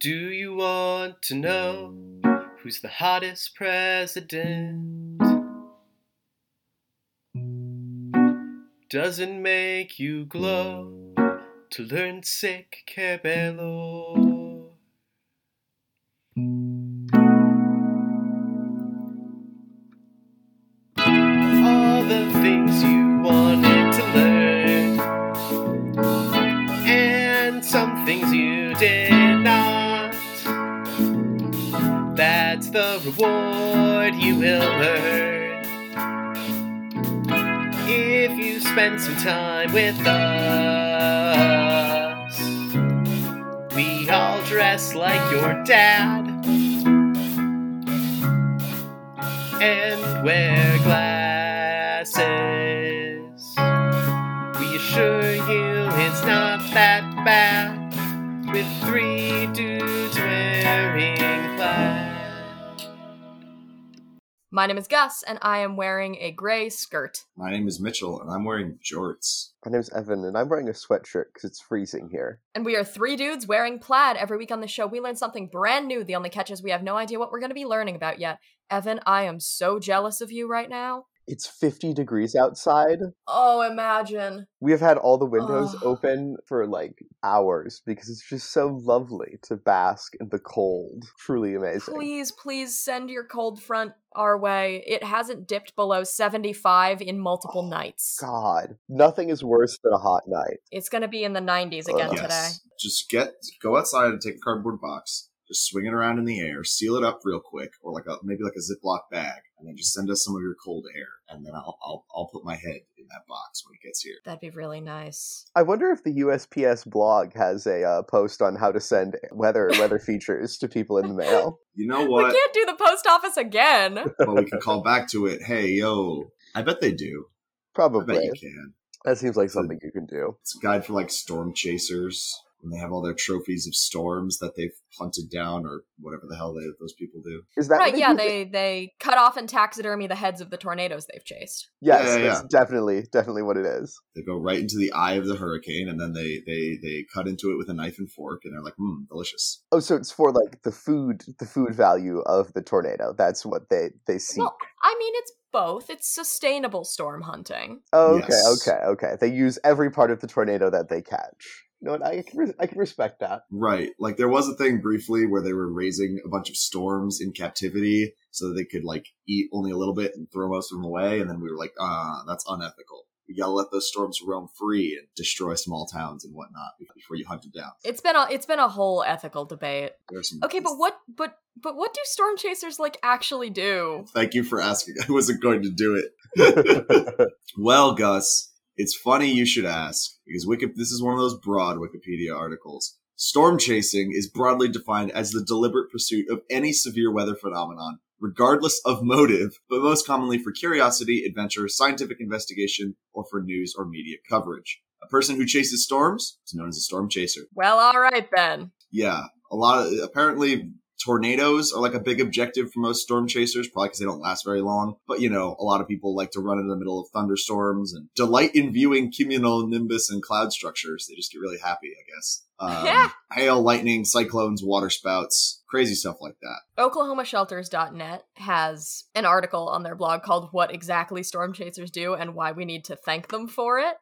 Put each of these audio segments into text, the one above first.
Do you want to know who's the hottest president? Doesn't make you glow to learn sick cabello. Some time with us. We all dress like your dad and wear glasses. We assure you it's not that bad with three dudes wearing My name is Gus, and I am wearing a gray skirt. My name is Mitchell, and I'm wearing jorts. My name's Evan, and I'm wearing a sweatshirt because it's freezing here. And we are three dudes wearing plaid. Every week on the show, we learn something brand new. The only catch is we have no idea what we're going to be learning about yet. Evan, I am so jealous of you right now. It's 50 degrees outside. Oh, imagine. We have had all the windows Ugh. open for like hours because it's just so lovely to bask in the cold. Truly amazing. Please, please send your cold front our way. It hasn't dipped below 75 in multiple Oh, nights. God, nothing is worse than a hot night. It's going to be in the 90s again Ugh. today. Just get go outside and take a cardboard box, just swing it around in the air, seal it up real quick, or like a maybe like a Ziploc bag, and then just send us some of your cold air, and then I'll I'll, I'll put my head in that box when it gets here. That'd be really nice. I wonder if the USPS blog has a uh, post on how to send weather weather features to people in the mail. You know what? We can't do the post office again. but we can call back to it. Hey, yo, I bet they do. I bet Probably. you can. That seems like something you can do. It's a guide for like storm chasers. And they have all their trophies of storms that they've hunted down, or whatever the hell they, those people do. Is that what right, yeah, do? they they cut off and taxidermy the heads of the tornadoes they've chased. Yes, Yeah, yeah, that's definitely definitely what it is. They go right into the eye of the hurricane, and then they they they cut into it with a knife and fork, and they're like, "Mmm, delicious." Oh, so it's for like the food, the food value of the tornado. That's what they they seek. Well, I mean, it's both. It's sustainable storm hunting. oh, okay, yes. okay, okay. They use every part of the tornado that they catch. You know what? I can res- I can respect that. Right. Like there was a thing briefly where they were raising a bunch of storms in captivity so that they could like eat only a little bit and throw most of them away, and then we were like, "Ah, that's unethical." We gotta let those storms roam free and destroy small towns and whatnot before you hunt them down. It's been a it's been a whole ethical debate. Okay, but what but but what do storm chasers like actually do? Thank you for asking. I wasn't going to do it. Well, Gus, it's funny you should ask because Wiki- this is one of those broad Wikipedia articles. Storm chasing is broadly defined as the deliberate pursuit of any severe weather phenomenon, regardless of motive, but most commonly for curiosity, adventure, scientific investigation, or for news or media coverage. A person who chases storms is known as a storm chaser. Well, all right then. Yeah, a lot of apparently tornadoes are like a big objective for most storm chasers, probably because they don't last very long. But you know, a lot of people like to run in the middle of thunderstorms and delight in viewing cumulonimbus and cloud structures. They just get really happy, I guess. Um, hail, lightning, cyclones, water spouts, crazy stuff like that. OklahomaShelters.net has an article on their blog called What Exactly Storm Chasers Do and Why We Need to Thank Them for It.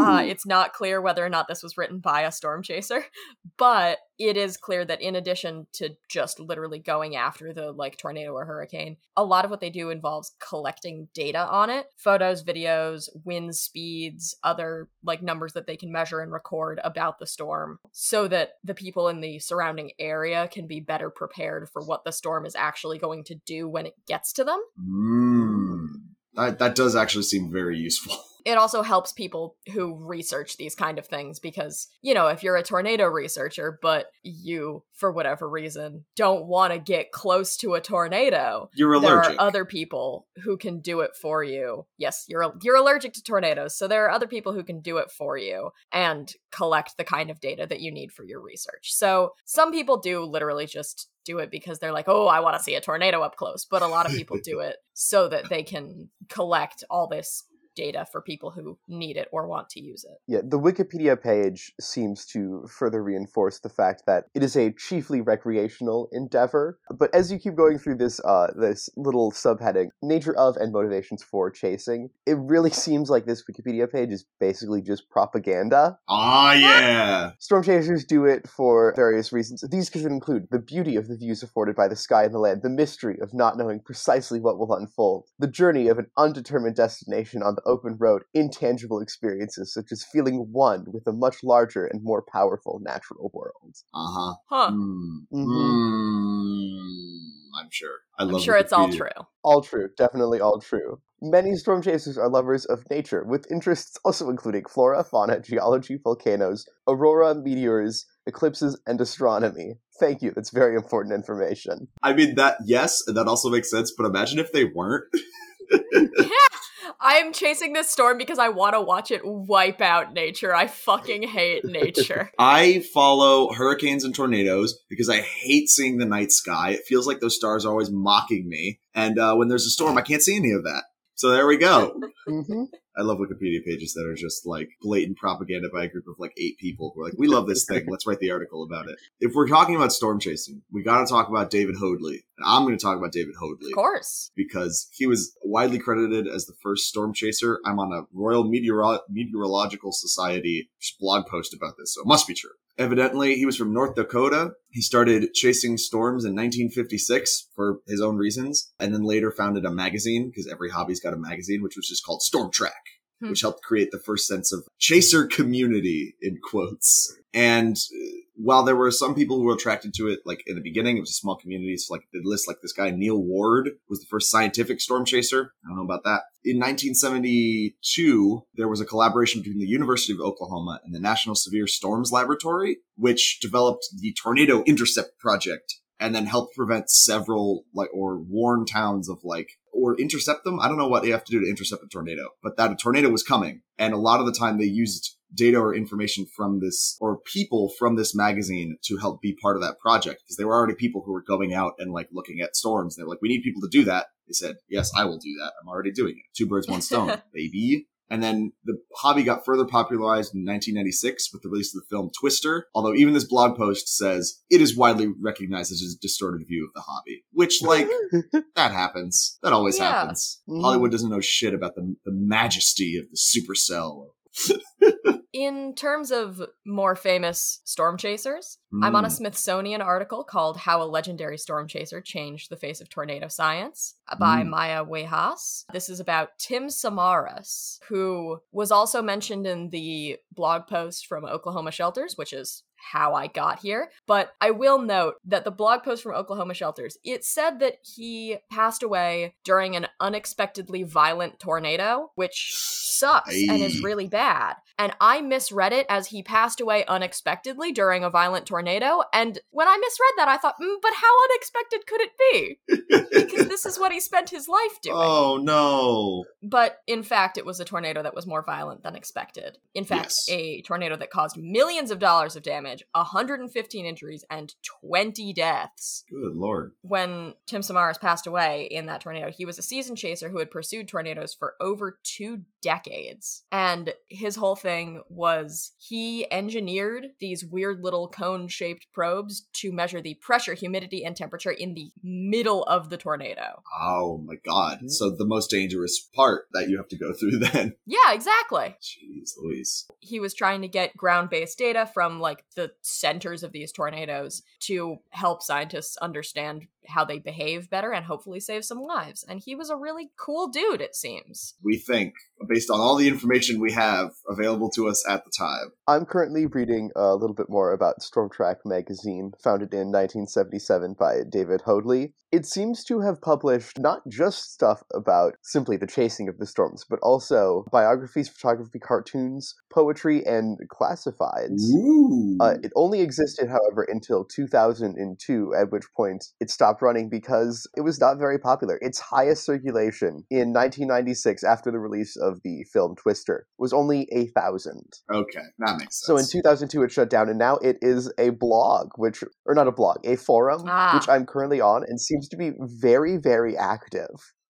Uh, it's not clear whether or not this was written by a storm chaser, but it is clear that in addition to just literally going after the like tornado or hurricane, a lot of what they do involves collecting data on it photos, videos, wind speeds, other like numbers that they can measure and record about the storm so that the people in the surrounding area can be better prepared for what the storm is actually going to do when it gets to them. mm, that that does actually seem very useful. it also helps people who research these kind of things because you know if you're a tornado researcher but you for whatever reason don't want to get close to a tornado You're allergic. there are other people who can do it for you yes you're you're allergic to tornadoes so there are other people who can do it for you and collect the kind of data that you need for your research so some people do literally just do it because they're like oh i want to see a tornado up close but a lot of people do it so that they can collect all this data for people who need it or want to use it. Yeah, the Wikipedia page seems to further reinforce the fact that it is a chiefly recreational endeavor. But as you keep going through this uh, this little subheading, nature of and motivations for chasing, it really seems like this Wikipedia page is basically just propaganda. Ah, yeah. Storm chasers do it for various reasons. These could include the beauty of the views afforded by the sky and the land, the mystery of not knowing precisely what will unfold, the journey of an undetermined destination on the open road, intangible experiences such as feeling one with a much larger and more powerful natural world. Uh huh. Huh. Mm. Mhm. Mm. I'm sure. I I'm sure it's all true. All true, definitely all true. Many storm chasers are lovers of nature, with interests also including flora, fauna, geology, volcanoes, aurora, meteors, eclipses, and astronomy. Thank you, that's very important information. I mean that yes, and that also makes sense. But imagine if they weren't. I'm chasing this storm because I want to watch it wipe out nature. I fucking hate nature. I follow hurricanes and tornadoes because I hate seeing the night sky. It feels like those stars are always mocking me, and uh, when there's a storm, I can't see any of that. So there we go. hmm I love Wikipedia pages that are just like blatant propaganda by a group of like eight people who are like, "We love this thing. Let's write the article about it." If we're talking about storm chasing, we got to talk about David Hoadley, and I'm going to talk about David Hoadley Of course. because he was widely credited as the first storm chaser. I'm on a Royal Meteoro- Meteorological Society blog post about this, so it must be true. Evidently, he was from North Dakota. He started chasing storms in 1956 for his own reasons, and then later founded a magazine because every hobby's got a magazine, which was just called Storm Track, Hmm. which helped create the first sense of chaser community in quotes. And while there were some people who were attracted to it, like in the beginning, it was a small community. So like they list like this guy Neil Ward was the first scientific storm chaser. I don't know about that. In 1972, there was a collaboration between the University of Oklahoma and the National Severe Storms Laboratory, which developed the Tornado Intercept Project and then helped prevent several like or warn towns of like or intercept them. I don't know what they have to do to intercept a tornado, but that a tornado was coming. And a lot of the time they used data or information from this or people from this magazine to help be part of that project because there were already people who were going out and like looking at storms. They're like, we need people to do that. They said, yes, I will do that. I'm already doing it. Two birds, one stone, baby. And then the hobby got further popularized in 1996 with the release of the film Twister. Although even this blog post says it is widely recognized as a distorted view of the hobby, which like that happens. That always Yeah. happens. Mhm. Hollywood doesn't know shit about the, the majesty of the supercell. In terms of more famous storm chasers, I'm on a Mm. Smithsonian article called How a Legendary Storm Chaser Changed the Face of Tornado Science by Mm. Maya Wei-Haas. This is about Tim Samaras, who was also mentioned in the blog post from Oklahoma Shelters, which is how I got here. But I will note that the blog post from Oklahoma Shelters, it said that he passed away during an unexpectedly violent tornado, which sucks and is really bad. And I misread it as he passed away unexpectedly during a violent tornado. And when I misread that, I thought, mm, but how unexpected could it be? Because this is what he spent his life doing. oh no. But in fact, it was a tornado that was more violent than expected. In fact, Yes. a tornado that caused millions of dollars of damage, 115 injuries, and 20 deaths. Good lord. When Tim Samaras passed away in that tornado, he was a season chaser who had pursued tornadoes for over two decades. And his whole thing was he engineered these weird little cone shaped probes to measure the pressure, humidity, and temperature in the middle of the tornado. Oh my god. Mm-hmm. So the most dangerous part that you have to go through then. Yeah, exactly. Jeez Louise. he was trying to get ground based data from like the centers of these tornadoes to help scientists understand how they behave better and hopefully save some lives. And he was a really cool dude, it seems. We think, based on all the information we have available to us at the time. I'm currently reading a little bit more about Stormtrack magazine, founded in 1977 by David Hoadley. It seems to have published not just stuff about simply the chasing of the storms, but also biographies, photography, cartoons, poetry, and classifieds. Uh, it only existed, however, until 2002, at which point it stopped running because it was not very popular. Its highest circulation in 1996, after the release of the film Twister, was only a thousand. okay, that makes sense. So in 2002, it shut down, and now it is a blog, which, or not a blog, a forum, Ah. which I'm currently on, and seems to be very, very active.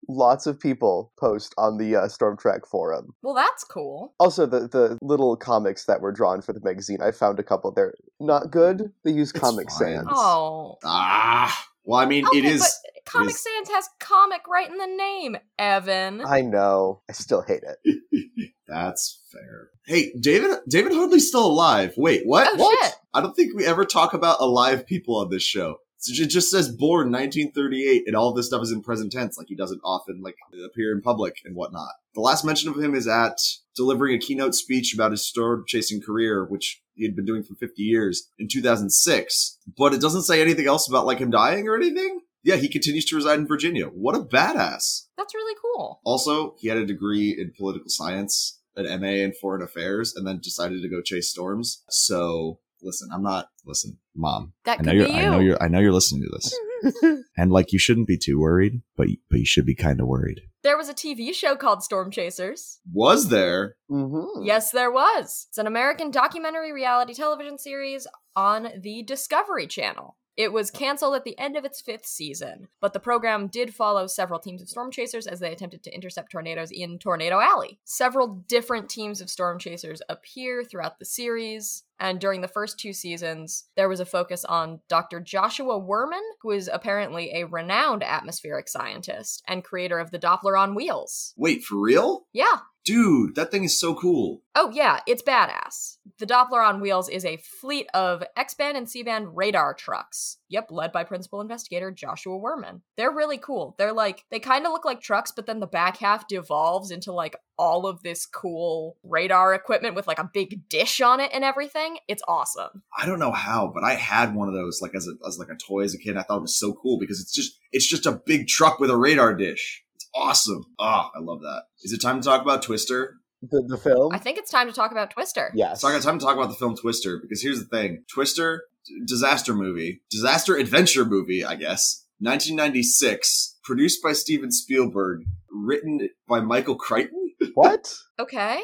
lots of people post on the uh, Storm Track forum. Well, that's cool. Also, the the little comics that were drawn for the magazine, I found a couple. They're not good. They use It's Comic fine. Sans. Oh. Ah, well, I mean, Okay, it is. but Comic is- Sans has comic right in the name, Evan. I know. I still hate it. That's fair. Hey, David. David Hoadley's still alive. Wait, what? Oh, what? shit. I don't think we ever talk about alive people on this show. It just says born 1938, and all of this stuff is in present tense, like he doesn't often like appear in public and whatnot. The last mention of him is at delivering a keynote speech about his storm chasing career, which he had been doing for 50 years in 2006. But it doesn't say anything else about like him dying or anything. Yeah, he continues to reside in Virginia. What a badass! That's really cool. Also, he had a degree in political science, an MA in foreign affairs, and then decided to go chase storms. So, listen, I'm not listen, mom. That I know could you're be I know you're I know you're listening to this. and like you shouldn't be too worried, but but you should be kind of worried. There was a TV show called Storm Chasers. Was there? hmm Yes, there was. It's an American documentary reality television series on the Discovery Channel. It was canceled at the end of its fifth season, but the program did follow several teams of storm chasers as they attempted to intercept tornadoes in Tornado Alley. Several different teams of storm chasers appear throughout the series, and during the first two seasons, there was a focus on Dr. Joshua Wurman, who is apparently a renowned atmospheric scientist and creator of the Doppler on wheels. Wait, for real? Yeah, Dude, that thing is so cool. Oh, yeah, it's badass. The Doppler on Wheels is a fleet of X band and C band radar trucks. Yep, led by principal investigator Joshua Wurman. They're really cool. They're like, they kind of look like trucks, but then the back half devolves into like all of this cool radar equipment with like a big dish on it and everything. It's awesome. I don't know how, but I had one of those like as a as like a toy as a kid. And I thought it was so cool because it's just it's just a big truck with a radar dish. It's awesome. Ah, I love that. Is it time to talk about Twister? The the film. I think it's time to talk about Twister. yes. So I got time to talk about the film Twister because here's the thing: Twister, d- disaster movie, disaster adventure movie, I guess. 1996, produced by Steven Spielberg, written by Michael Crichton, What? Okay.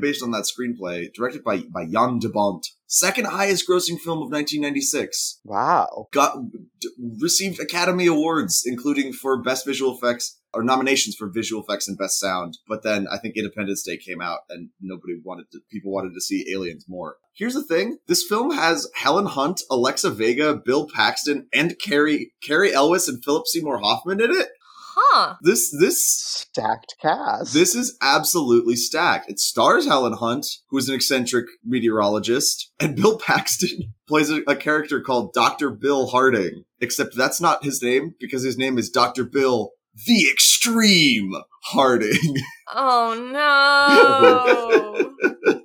based on that screenplay, directed by by Jan de Bont. Second highest grossing film of 1996. Wow. Got d- received Academy Awards, including for best visual effects or nominations for visual effects and best sound. But then I think Independence Day came out and nobody wanted to, people wanted to see aliens more. Here's the thing. This film has Helen Hunt, Alexa Vega, Bill Paxton, and Cary, Cary Elwes and Philip Seymour Hoffman in it. Huh. This, this, Stacked cast. this is absolutely stacked. It stars Helen Hunt, who is an eccentric meteorologist, and Bill Paxton plays a, a character called Dr. Bill Harding. Except that's not his name because his name is Dr. Bill the Extreme Harding. Oh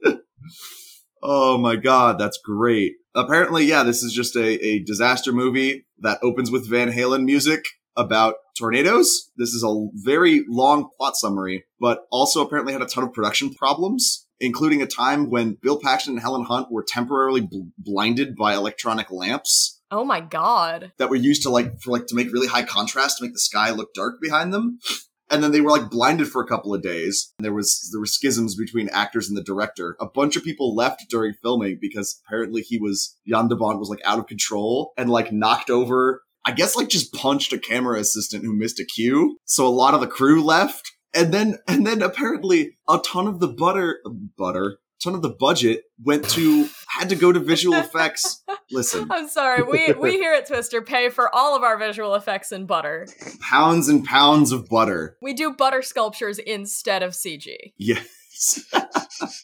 no. oh my god, that's great. Apparently, yeah, this is just a, a disaster movie that opens with Van Halen music about tornadoes. This is a very long plot summary, but also apparently had a ton of production problems, including a time when Bill Paxton and Helen Hunt were temporarily bl- blinded by electronic lamps oh my god. that were used to like for like to make really high contrast to make the sky look dark behind them. And then they were like blinded for a couple of days. and There was there were schisms between actors and the director. A bunch of people left during filming because apparently he was Jan de Bont was like out of control and like knocked over. I guess like just punched a camera assistant who missed a cue. So a lot of the crew left. And then and then apparently a ton of the butter butter ton of the budget went to had to go to visual effects. Listen, I'm sorry. We we here at Twister pay for all of our visual effects in butter. pounds and pounds of butter. We do butter sculptures instead of CG. Yes.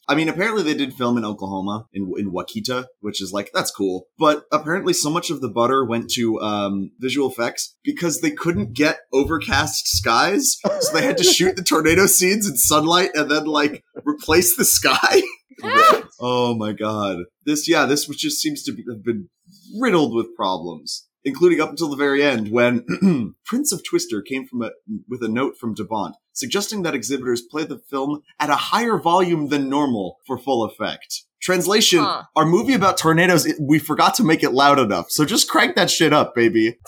I mean, apparently they did film in Oklahoma, in in Wakita, which is like that's cool. But apparently, so much of the butter went to um, visual effects because they couldn't get overcast skies, so they had to shoot the tornado scenes in sunlight and then like replace the sky. oh my god! This yeah, this which just seems to be, have been riddled with problems. Including up until the very end, when Prints of Twister came from a, with a note from DeBont suggesting that exhibitors play the film at a higher volume than normal for full effect. Translation: Huh. Our movie about tornadoes, we forgot to make it loud enough, so just crank that shit up, baby.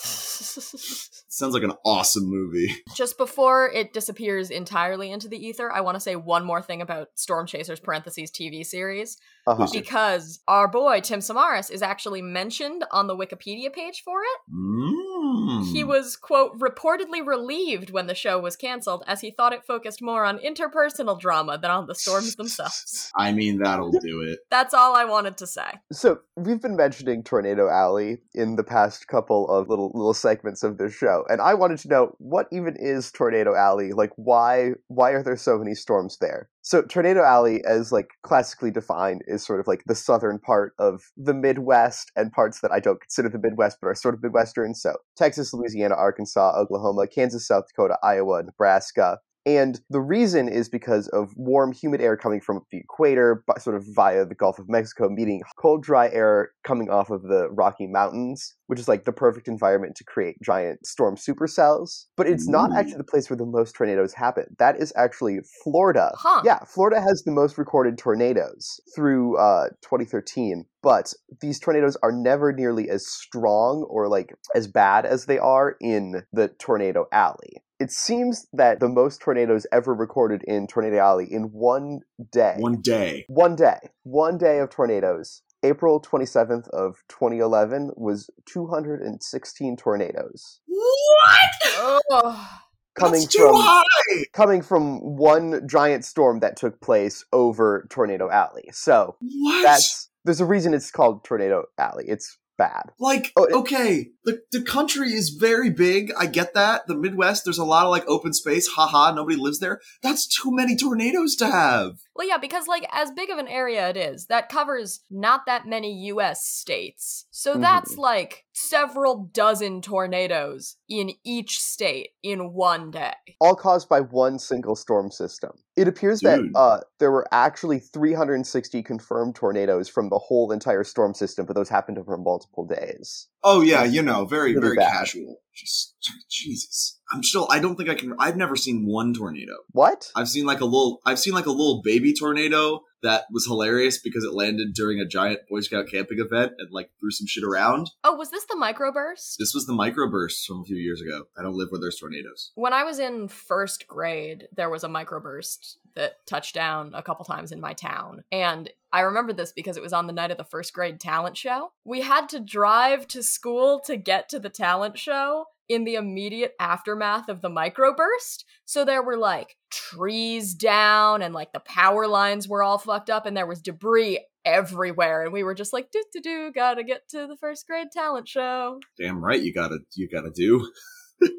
Sounds like an awesome movie. Just before it disappears entirely into the ether, I want to say one more thing about Storm Chasers parentheses TV series Uh-huh. because our boy Tim Samaras is actually mentioned on the Wikipedia page for it. Mm. He was, quote, reportedly relieved when the show was canceled as he thought it focused more on interpersonal drama than on the storms themselves. I mean, that'll do it. That's all I wanted to say. So we've been mentioning Tornado Alley in the past couple of little little segments of this show, and I wanted to know what even is Tornado Alley? Like, why why are there so many storms there? So Tornado Alley, as like classically defined, is sort of like the southern part of the Midwest and parts that I don't consider the Midwest, but are sort of Midwestern. So Texas, Louisiana, Arkansas, Oklahoma, Kansas, South Dakota, Iowa, Nebraska, and the reason is because of warm, humid air coming from the equator, but sort of via the Gulf of Mexico, meeting cold, dry air coming off of the Rocky Mountains, which is like the perfect environment to create giant storm supercells. But it's not actually the place where the most tornadoes happen. That is actually Florida. Huh. Yeah, Florida has the most recorded tornadoes through uh, 2013. But these tornadoes are never nearly as strong or like as bad as they are in the Tornado Alley. It seems that the most tornadoes ever recorded in Tornado Alley in one day. One day. One day. One day of tornadoes. April 27th of 2011 was 216 tornadoes What? Oh. coming That's too from high. coming from one giant storm that took place over Tornado Alley. So, What? that's there's a reason it's called Tornado Alley. It's bad. Like, Oh, it- okay, the, the country is very big. I get that. The Midwest, there's a lot of like open space. Haha, nobody lives there. That's too many tornadoes to have. Well, yeah, because, like, as big of an area it is, that covers not that many US states. So Mhm. that's like several dozen tornadoes in each state in one day. all caused by one single storm system. It appears that uh, there were actually 360 confirmed tornadoes from the whole entire storm system, but those happened over multiple days. Oh yeah, you know, very Really very bad. casual. Just Jesus. I'm still. I don't think I can. I've never seen one tornado. What? I've seen like a little. I've seen like a little baby tornado that was hilarious because it landed during a giant Boy Scout camping event and like threw some shit around. Oh, was this the microburst? This was the microburst from a few years ago. I don't live where there's tornadoes. When I was in first grade, there was a microburst that touched down a couple times in my town. And I remember this because it was on the night of the first grade talent show. We had to drive to school to get to the talent show in the immediate aftermath of the microburst. So there were like trees down and like the power lines were all fucked up and there was debris everywhere. And we were just like, do do do, gotta get to the first grade talent show. Damn right, you gotta you gotta do.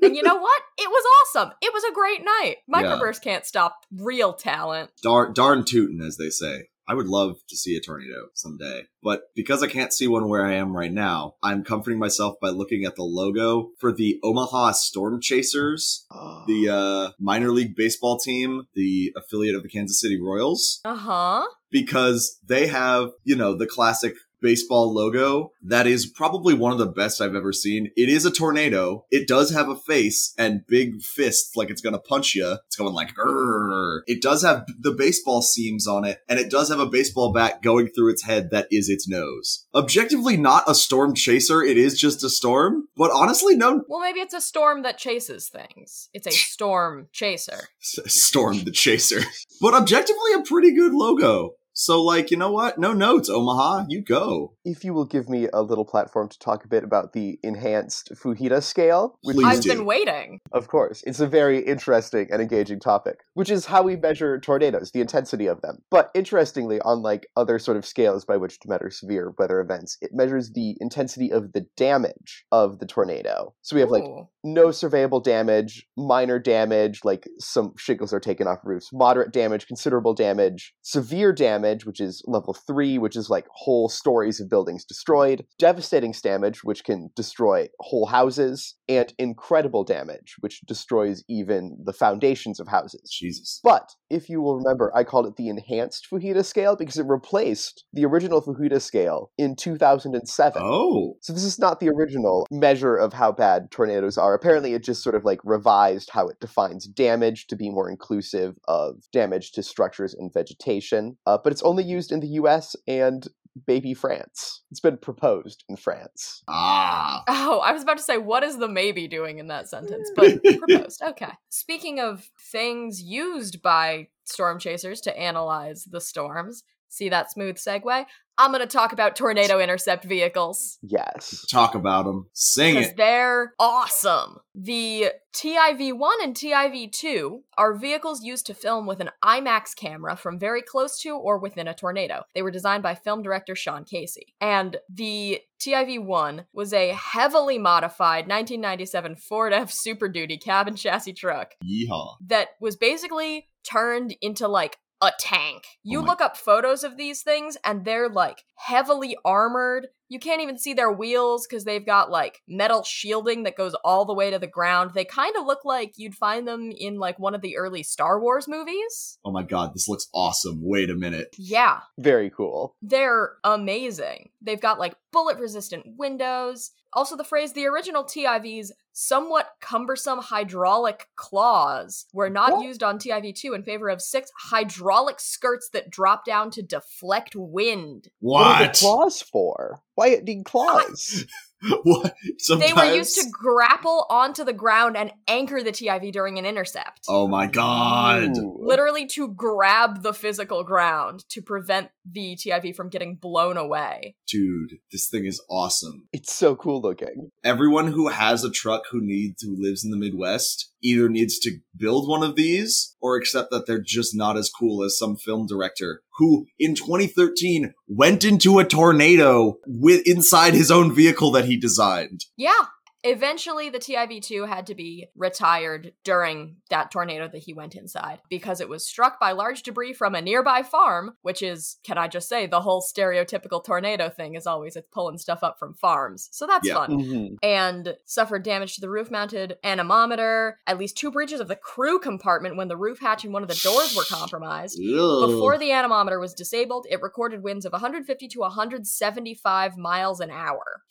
And you know what? It was awesome. It was a great night. Yeah. Microburst can't stop real talent. Darn darn tootin', as they say. I would love to see a tornado someday. But because I can't see one where I am right now, I'm comforting myself by looking at the logo for the Omaha Storm Chasers, the uh, minor league baseball team, the affiliate of the Kansas City Royals, Uh huh. because they have, you know, the classic baseball logo that is probably one of the best I've ever seen. It is a tornado. It does have a face and big fists like it's going to punch you. It's going like, "Grrr." it does have the baseball seams on it and it does have a baseball bat going through its head that is its nose. Objectively not a storm chaser. It is just a storm, but honestly, no Well, maybe it's a storm that chases things. It's a storm chaser. storm the chaser, but objectively a pretty good logo. So like, you know what? No notes, Omaha. You go. If you will give me a little platform to talk a bit about the enhanced Fujita scale, which Please I've do. been waiting. Of course. It's a very interesting and engaging topic, which is how we measure tornadoes, the intensity of them. But interestingly, unlike other sort of scales by which to measure severe weather events, it measures the intensity of the damage of the tornado. So we have like no surveyable damage, minor damage, like some shingles are taken off roofs, moderate damage, considerable damage, severe damage, which is level three, which is like whole stories of buildings destroyed, devastating damage, which can destroy whole houses, and incredible damage, which destroys even the foundations of houses. Jesus. But if you will remember, I called it the enhanced Fujita scale because it replaced the original Fujita scale in 2007. Oh. So this is not the original measure of how bad tornadoes are. Apparently, it just sort of like revised how it defines damage to be more inclusive of damage to structures and vegetation. Uh, but it's only used in the U.S. and baby France. It's been proposed in France. Ah. Oh, I was about to say, what is the maybe doing in that sentence? But proposed. Okay. Speaking of things used by storm chasers to analyze the storms, See that smooth segue? I'm going to talk about tornado intercept vehicles. Yes. Talk about them. Sing it. they're awesome. The TIV 1 and TIV 2 are vehicles used to film with an IMAX camera from very close to or within a tornado. They were designed by film director Sean Casey. And the TIV 1 was a heavily modified 1997 Ford F Super Duty cabin chassis truck Yeehaw. that was basically turned into like a tank. Oh you Oh look up photos of these things and they're like heavily armored. You can't even see their wheels because they've got like metal shielding that goes all the way to the ground. They kind of look like you'd find them in like one of the early Star Wars movies. Oh my god, this looks awesome. Wait a minute. Yeah, Very cool. they're amazing. They've got like bullet resistant windows. Also, the phrase the original TIV's somewhat cumbersome hydraulic claws were not What? used on TIV 2 in favor of six hydraulic skirts that drop down to deflect wind. What are the What? claws for? Why it need claws? what? Sometimes. They were used to grapple onto the ground and anchor the TIV during an intercept. Oh my god. Ooh. Literally to grab the physical ground to prevent the TIV from getting blown away. Dude, this thing is awesome. It's so cool looking. Everyone who has a truck who needs who lives in the Midwest either needs to build one of these or accept that they're just not as cool as some film director who in 2013 went into a tornado with inside his own vehicle that he designed. Yeah. Eventually, the TIV 2 had to be retired during that tornado that he went inside because it was struck by large debris from a nearby farm, which is, can I just say, the whole stereotypical tornado thing is always it's pulling stuff up from farms. So that's Yeah. fun. hmm And suffered damage to the roof mounted anemometer, at least two breaches of the crew compartment when the roof hatch and one of the doors were compromised. Before the anemometer was disabled, it recorded winds of 150 to 175 miles an hour.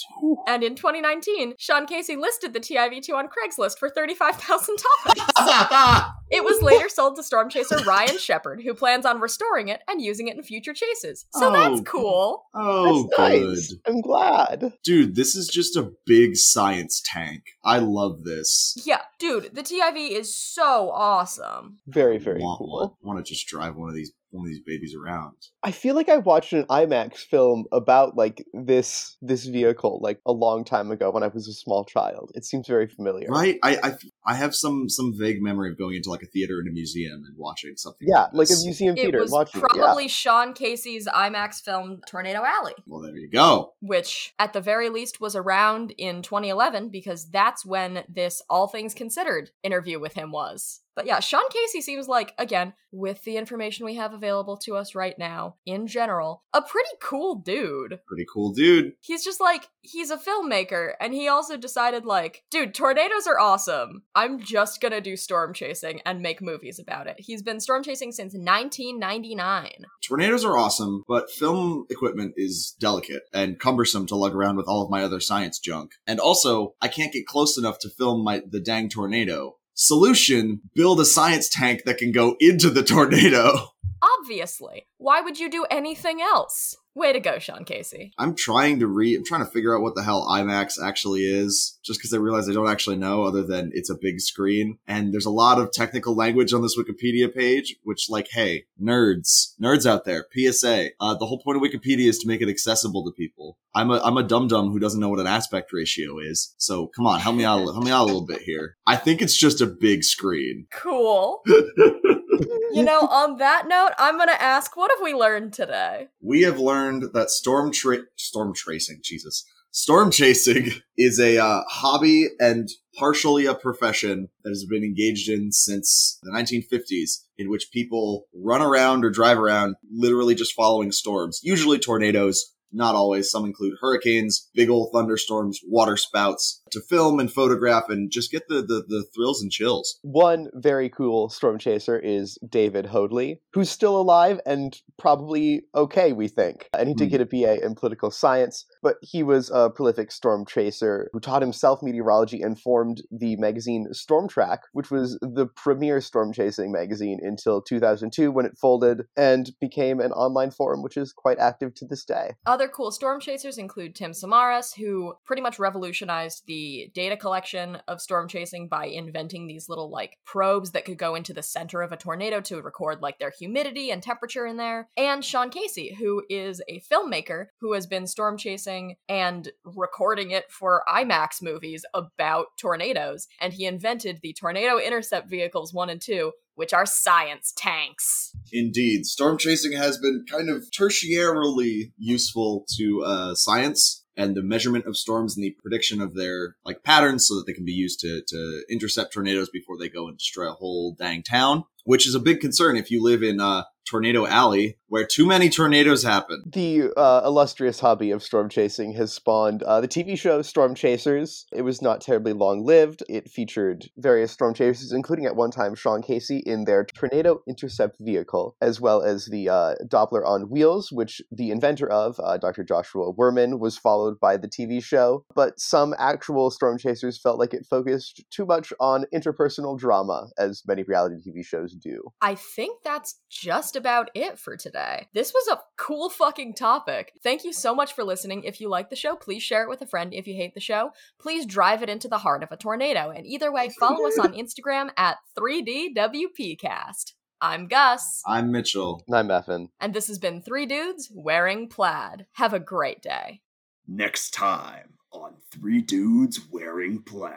And in 2019, Sean Casey listed the TIV2 on Craigslist for $35,000. It was later sold to storm chaser Ryan Shepard, who plans on restoring it and using it in future chases. So Oh, that's cool. oh, That's good. nice. I'm glad. Dude, this is just a big science tank. I love this. Yeah, dude, the TIV is so awesome. Very, very want cool. One. Want to just drive one of these one of these babies around. I feel like I watched an IMAX film about like this this vehicle like a long time ago when I was a small child. It seems very familiar. Right? I, I I have some some vague memory of going into like a theater in a museum and watching something. Yeah, like a this. museum It theater was watching it. probably Sean Casey's IMAX film Tornado Alley. Well, there you go. which at the very least was around in 2011 because that's when this All Things Considered interview with him was. But yeah, Sean Casey seems like, again, with the information we have available to us right now, in general, a pretty cool dude. Pretty cool, dude. He's just like, he's a filmmaker, and he also decided, like, dude, tornadoes are awesome. I'm just gonna do storm chasing and make movies about it. He's been storm chasing since 1999. Tornadoes are awesome, but film equipment is delicate and cumbersome to lug around with all of my other science junk. And also, I can't get close enough to film my the dang tornado. Solution: build a science tank that can go into the tornado. Obviously. Why would you do anything else? Way to go, Sean Casey. I'm trying to read. I'm trying to figure out what the hell IMAX actually is, just because I realize I don't actually know, other than it's a big screen. And there's a lot of technical language on this Wikipedia page, which, like, hey, nerds, nerds out there, PSA. Uh, the whole point of Wikipedia is to make it accessible to people. I'm a I'm a dum dum who doesn't know what an aspect ratio is. So come on, help me out. Help me out a little bit here. I think it's just a big screen. Cool. You know, on that note, I'm gonna ask, what have we learned today? we have learned that storm tra- storm tracing, Jesus, storm chasing is a uh, hobby and partially a profession that has been engaged in since the 1950s, in which people run around or drive around, literally just following storms, usually tornadoes. Not always. Some include hurricanes, big old thunderstorms, water spouts, to film and photograph and just get the, the, the thrills and chills. One very cool storm chaser is David Hoadley, who's still alive and probably okay, we think. And he did Hmm. get a BA in political science, but he was a prolific storm chaser who taught himself meteorology and formed the magazine Storm Track, which was the premier storm chasing magazine until 2002 when it folded and became an online forum which is quite active to this day. Other cool storm chasers include Tim Samaras, who pretty much revolutionized the data collection of storm chasing by inventing these little like probes that could go into the center of a tornado to record like their humidity and temperature in there. And Sean Casey, who is a filmmaker who has been storm chasing and recording it for IMAX movies about tornadoes. And he invented the Tornado Intercept Vehicles 1 and 2, which are science tanks. Indeed, storm chasing has been kind of tertiarily useful to uh, science and the measurement of storms and the prediction of their like patterns so that they can be used to to intercept tornadoes before they go and destroy a whole dang town which is a big concern if you live in uh, Tornado Alley, where too many tornadoes happen. The uh, illustrious hobby of storm chasing has spawned uh, the TV show Storm Chasers. It was not terribly long lived. It featured various storm chasers, including at one time Sean Casey in their Tornado Intercept vehicle, as well as the uh, Doppler on wheels, which the inventor of, uh, Dr. Joshua Wurman, was followed by the TV show. But some actual storm chasers felt like it focused too much on interpersonal drama, as many reality TV shows do. I think that's just about it for today. This was a cool fucking topic. Thank you so much for listening. If you like the show, please share it with a friend. If you hate the show, please drive it into the heart of a tornado. And either way, follow us on Instagram at 3DWPcast. I'm Gus. I'm Mitchell. And I'm Effin. And this has been Three Dudes Wearing Plaid. Have a great day. Next time on Three Dudes Wearing Plaid.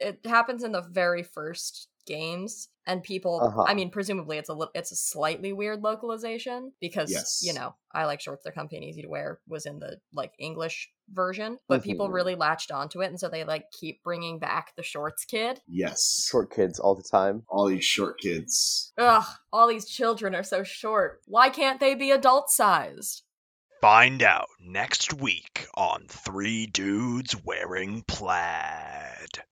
It happens in the very first games and people Uh-huh. i mean presumably it's a li- it's a slightly weird localization because Yes. you know i like shorts they're comfy and easy to wear was in the like english version but people Mhm. really latched onto it and so they like keep bringing back the shorts kid Yes. Short kids all the time. All these short kids. ugh all these children are so short why can't they be adult sized Find out next week on Three Dudes Wearing Plaid.